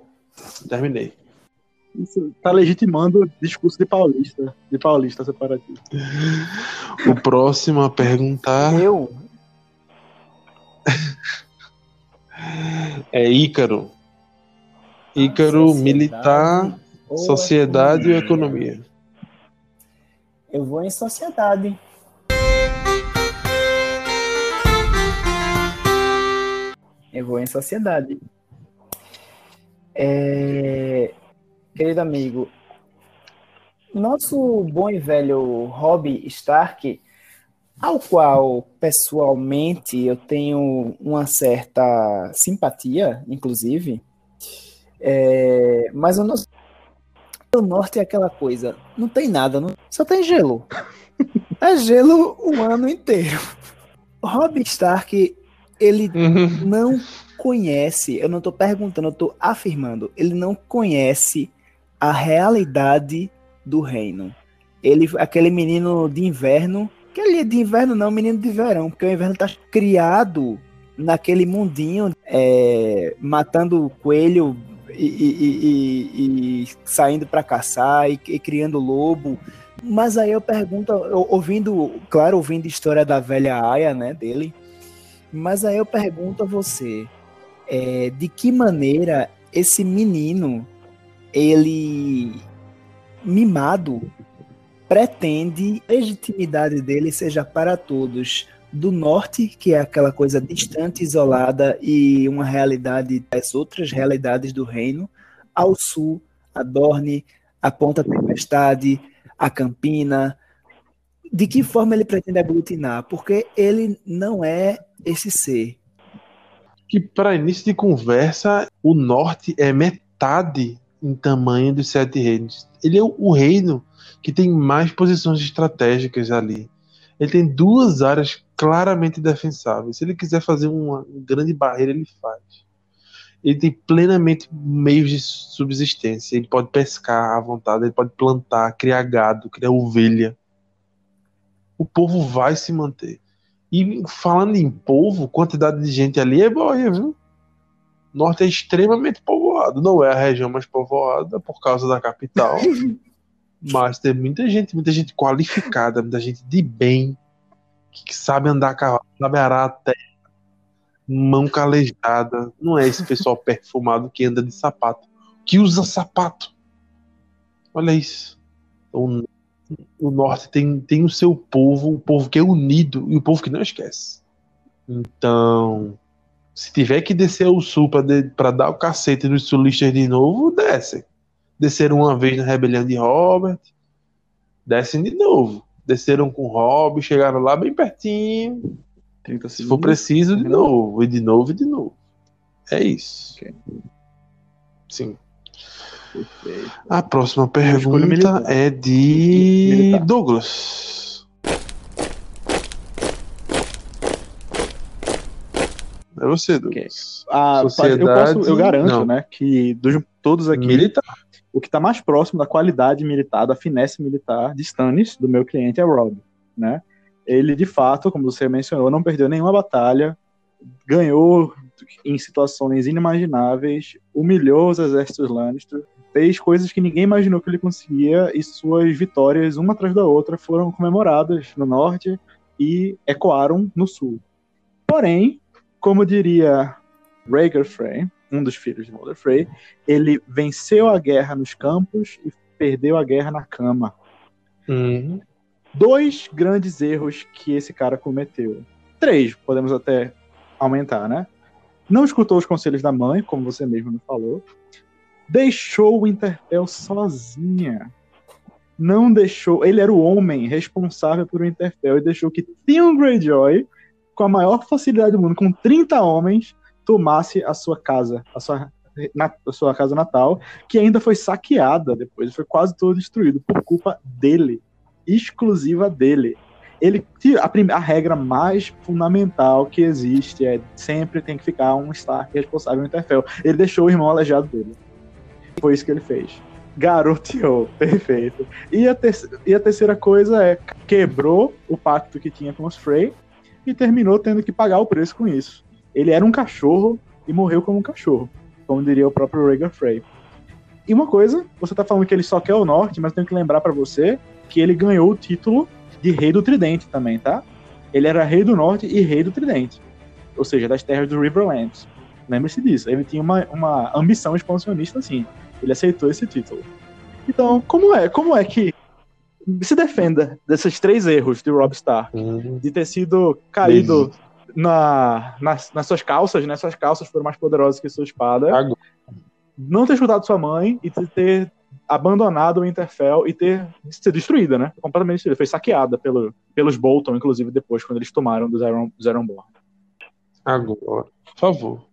Terminei. Isso tá legitimando o discurso de paulista, de paulista separatista. O próximo a perguntar Eu, é Ícaro. Ícaro, Sociedade militar, sociedade ou economia? Eu vou em sociedade. Eu vou em sociedade. É, Querido amigo, nosso bom e velho Rob Stark, ao qual pessoalmente eu tenho uma certa simpatia, inclusive, é, mas o nosso o norte é aquela coisa, não tem nada, não- só tem gelo. É gelo o ano inteiro. Rob Stark, ele não conhece, eu não estou perguntando, eu estou afirmando, ele não conhece a realidade do reino. Ele, aquele menino de inverno, que é de inverno não, menino de verão, porque o inverno está criado naquele mundinho, é, matando coelho e, e- e- e- saindo para caçar e, criando lobo. Mas aí eu pergunto, ouvindo, claro, ouvindo a história da velha Aya, né, dele, mas aí eu pergunto a você, é, de que maneira esse menino, ele mimado, pretende a legitimidade dele seja para todos do norte, que é aquela coisa distante, isolada e uma realidade das outras realidades do reino, ao sul, a Dorne, a Ponta Tempestade, a Campina. De que forma ele pretende aglutinar? Porque ele não é esse ser. que para início de conversa, o norte é metade em tamanho dos sete reinos. Ele é o- reino que tem mais posições estratégicas ali. Ele tem duas áreas claramente defensáveis. Se ele quiser fazer uma grande barreira, ele faz. ele tem plenamente meios de subsistência. Ele pode pescar à vontade, ele pode plantar, criar gado, criar ovelha. O povo vai se manter. E falando em povo, quantidade de gente ali é boa, viu? O norte é extremamente povoado. Não é a região mais povoada por causa da capital. mas tem muita gente, muita gente qualificada, muita gente de bem, que sabe andar a cavalo, sabe arar a terra, mão calejada. Não é esse pessoal perfumado que anda de sapato, que usa sapato. Olha isso. Então, o norte tem, tem o seu povo, o povo que é unido e o povo que não esquece. Então, se tiver que descer ao sul para dar o cacete nos sulistas de novo, desce. Desceram uma vez na rebelião de Robert, descem de novo. Desceram com Rob, chegaram lá bem pertinho. Se for preciso, de novo, e de novo, e de novo. É isso. Okay. Sim. Perfeito. A próxima pergunta é de militar. Douglas. É você, Douglas. Okay. Ah, Sociedade... eu, posso, eu garanto, Não. né, que dos todos aqui, militar. O que está mais próximo da qualidade militar, da finesse militar de Stannis, do meu cliente, é Rob, né? Ele, de fato, como você mencionou, não perdeu nenhuma batalha, ganhou em situações inimagináveis, humilhou os exércitos Lannister, fez coisas que ninguém imaginou que ele conseguia e suas vitórias, uma atrás da outra, foram comemoradas no norte e ecoaram no sul. Porém, como diria Rhaegar Frey, um dos filhos de Walder Frey, ele venceu a guerra nos campos e perdeu a guerra na cama. Uhum. Dois grandes erros que esse cara cometeu. Três, podemos até aumentar, né? Não escutou os conselhos da mãe, como você mesmo me falou deixou o Interfell sozinha. Não deixou. Ele era o homem responsável por o Interfell e deixou que Theon Greyjoy, com a maior facilidade do mundo, com 30 homens, tomasse a sua casa, a sua, na, a sua casa natal, que ainda foi saqueada depois, foi quase todo destruído por culpa dele, exclusiva dele. Ele a, a regra mais fundamental que existe é sempre tem que ficar um Stark responsável no Interfell. Ele deixou o irmão aleijado dele. Foi isso que ele fez. Garoteou, perfeito. E a, e a terceira coisa é quebrou o pacto que tinha com os Frey e terminou tendo que pagar o preço com isso. Ele era um cachorro e morreu como um cachorrho, como diria o próprio Rhaegar Frey. E uma coisa, você tá falando que ele só quer o norte, mas tenho que lembrar para você que ele ganhou o título de Rei do Tridente também, tá? Ele era Rei do Norte e Rei do Tridente, ou seja, das terras do Riverlands. Lembre-se disso. Ele tinha uma, uma ambição expansionista assim. Ele aceitou esse título. Então, como é? Como é que se defenda desses três erros de Rob Stark? Uhum. De ter sido caído na, nas, nas suas calças, né? Suas calças foram mais poderosas que sua espada. Agora. Não ter escutado sua mãe e ter abandonado o Interfell e ter sido destruída, né? Completamente destruída. Foi saqueada pelo, pelos Bolton, inclusive, depois, quando eles tomaram dos Iron, dos Ironborn. Agora, por favor.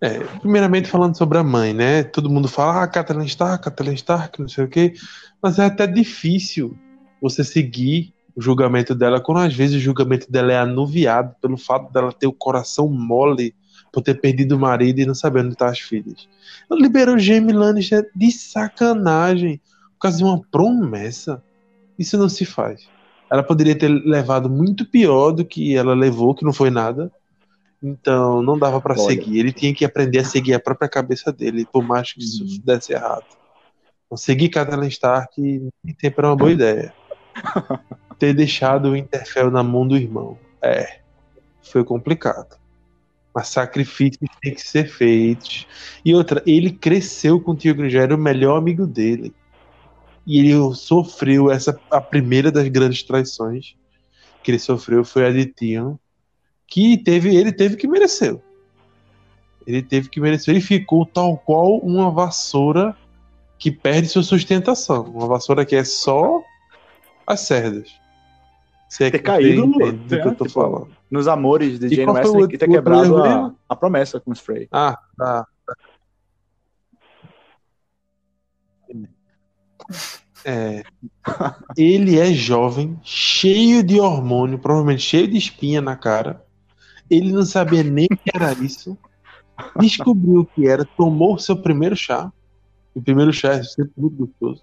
É, primeiramente falando sobre a mãe, né? Todo mundo fala, ah, Kathleen Stark, Kathleen Stark, não sei o quê. Mas é até difícil você seguir o julgamento dela, quando às vezes o julgamento dela é anuviado pelo fato dela ter o coração mole por ter perdido o marido e não saber onde estão tá as filhas. Ela liberou Jamie Lannister de sacanagem, por causa de uma promessa. Isso não se faz. Ela poderia ter levado muito pior do que ela levou, que não foi nada então, não dava para seguir. Ele tinha que aprender a seguir a própria cabeça dele, por mais que isso uhum. desse errado. Então, seguir Catelyn Stark nem sempre é uma boa ideia. Ter deixado o Interfell na mão do irmão. É. Foi complicado. Mas sacrifícios têm que ser feitos. E outra, ele cresceu com o tio era o melhor amigo dele. E ele sofreu essa a primeira das grandes traições que ele sofreu foi a de Tion que teve, ele teve que merecer. Ele teve que merecer e ficou tal qual uma vassoura que perde sua sustentação. Uma vassoura que é só as cerdas. Se é ter caído no, do que eu tô tipo, falando. nos amores de Jane West e ter quebrado a, a, promessa com os Frey. Ah, tá. É, ele é jovem, cheio de hormônio, provavelmente cheio de espinha na cara. Ele não sabia nem que era isso. descobriu o que era, tomou seu primeiro chá. O primeiro chá é sempre muito gostoso.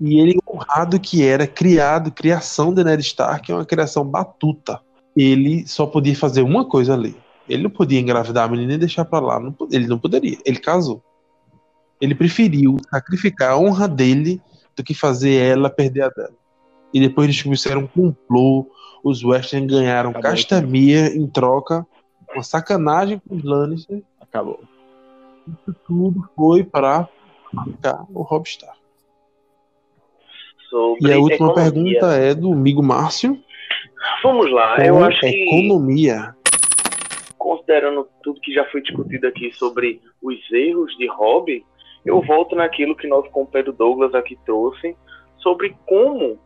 E ele, honrado que era, criado, criação de Ned Stark, é uma criação batuta. Ele só podia fazer uma coisa ali. Ele não podia engravidar a menina e deixar pra lá. Não, ele não poderia. Ele casou. Ele preferiu sacrificar a honra dele do que fazer ela perder a dela. E depois eles começaram um complô. Os Western ganharam Acabou Castamia em troca. Uma sacanagem com os Lannister. Acabou. Isso tudo foi para ficar o Rob Stark. Sobre E a última economia. pergunta é do amigo Márcio. Vamos lá, eu acho que economia. considerando tudo que já foi discutido aqui sobre os erros de Hobby, eu volto naquilo que nosso companheiro Douglas aqui trouxe sobre como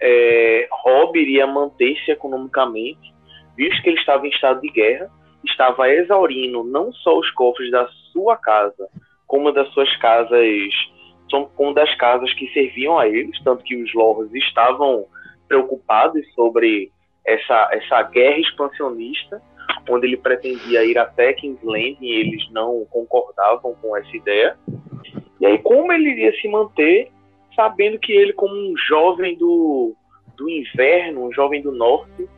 é, Hobby iria manter-se economicamente, visto que ele estava em estado de guerra, estava exaurindo não só os cofres da sua casa, como das suas casas, são- como das casas que serviam a eles, tanto que os lords estavam preocupados sobre essa, essa guerra expansionista, onde ele pretendia ir até Kingsland e eles não concordavam com essa ideia. E aí, como ele iria se manter, sabendo que ele, como um jovem do, do inverno, um jovem do norte,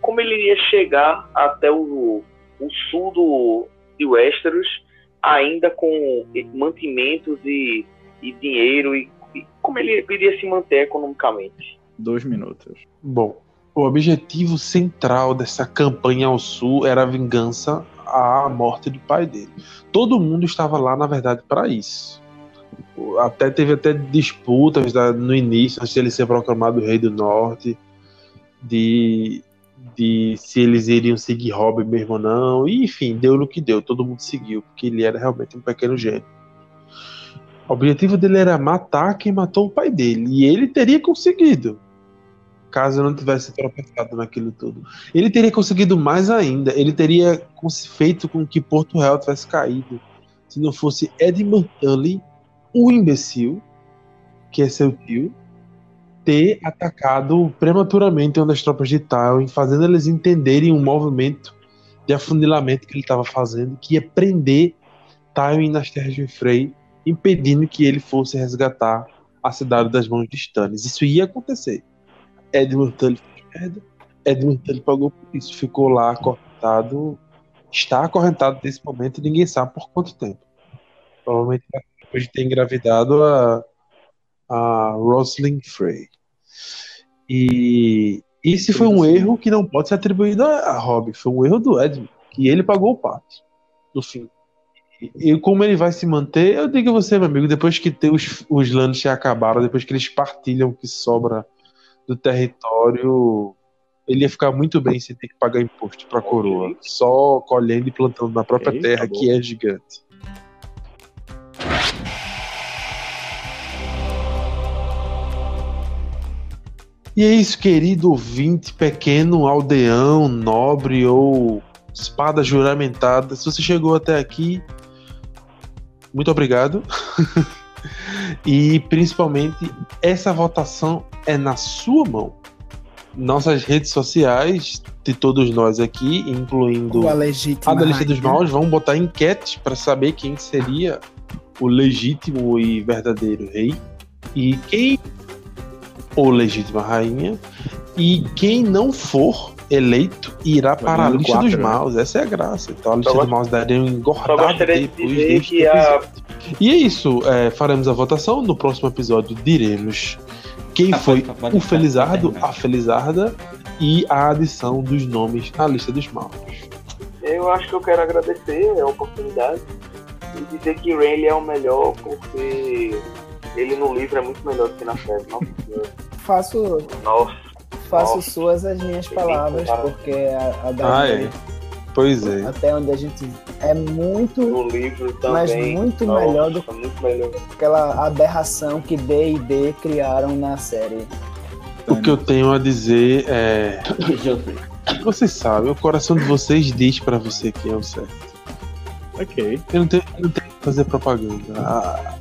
como ele iria chegar até o, o sul do, de Westeros, ainda com mantimentos e, e dinheiro, e, e como ele iria se manter economicamente? Dois minutos. Bom, o objetivo central dessa campanha ao sul era a vingança à morte do pai dele. Todo mundo estava lá, na verdade, para isso. Até teve até disputas da- no início, antes de ele ser proclamado rei do norte, de, de se eles iriam seguir Robin mesmo ou não. E, enfim, deu no que deu, todo mundo seguiu, porque ele era realmente um pequeno gênio. O objetivo dele era matar quem matou o pai dele, e ele teria conseguido caso não tivesse tropeçado naquilo tudo. Ele teria conseguido mais ainda. Ele teria feito com que Porto Real tivesse caído se não fosse Edmund Tully, o imbecil, que é seu tio, ter atacado prematuramente uma das tropas de Tywin, fazendo eles entenderem um movimento de afunilamento que ele estava fazendo, que ia prender Tywin nas terras de Frey, impedindo que ele fosse resgatar a cidade das mãos de Stannis. Isso ia acontecer. Edmund Tully. Edmund Tully pagou por isso. Ficou lá acorrentado. Está acorrentado nesse momento e ninguém sabe por quanto tempo. Provavelmente depois de ter engravidado a, a Rosalind Frey. E esse foi um erro que não pode ser atribuído a, Robb. Foi um erro do Edmund, que ele pagou o pato no fim. E, como ele vai se manter, eu digo a você, meu amigo, depois que os, os Lannister acabaram, depois que eles partilham o que sobra do território, ele ia ficar muito bem sem ter que pagar imposto para a coroa, só colhendo e plantando na própria Ok, terra, acabou. que é gigante. E é isso, querido ouvinte, pequeno aldeão, nobre ou espada juramentada. Se você chegou até aqui, muito obrigado. e principalmente, essa votação é na sua mão. Nossas redes sociais, de todos nós aqui, incluindo a a da lista dos maus, vão botar enquetes para saber quem seria o legítimo e verdadeiro rei. E quem ou legítima rainha. E quem não for eleito irá Vai para a lista quatro, dos né? maus. Essa é a graça. Então a lista Só dos maus daria um engordado de depois que a. E é isso. é, faremos a votação. No próximo episódio diremos quem Ah, foi pode- pode- o Felizardo, a Felizarda e a adição dos nomes à lista dos maus. Eu acho que eu quero agradecer a oportunidade e dizer que Rayleigh é o melhor porque ele no livro é muito melhor do que na série. Nossa. Faço, Nossa, faço Nossa. suas as minhas palavras, que porque a, a da Ah, é. Pois é. até onde a gente é muito no livro Mas também. muito Nossa, melhor do- muito melhor. aquela aberração que D e D criaram na série. O que eu tenho a dizer é. Vocês sabem, o coração de vocês diz pra você quem é o certo. Ok. Eu não tenho, eu não tenho que fazer propaganda. Ah,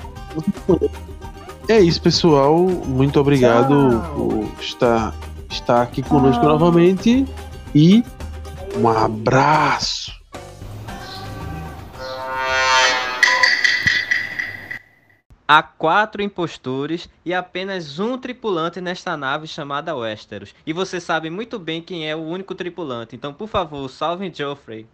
É isso, pessoal. Muito obrigado Tchau. por estar, está aqui conosco ah. novamente e um abraço. Há quatro impostores e apenas um tripulante nesta nave chamada Westeros. E você sabe muito bem quem é o único tripulante, então por favor, salve Geoffrey.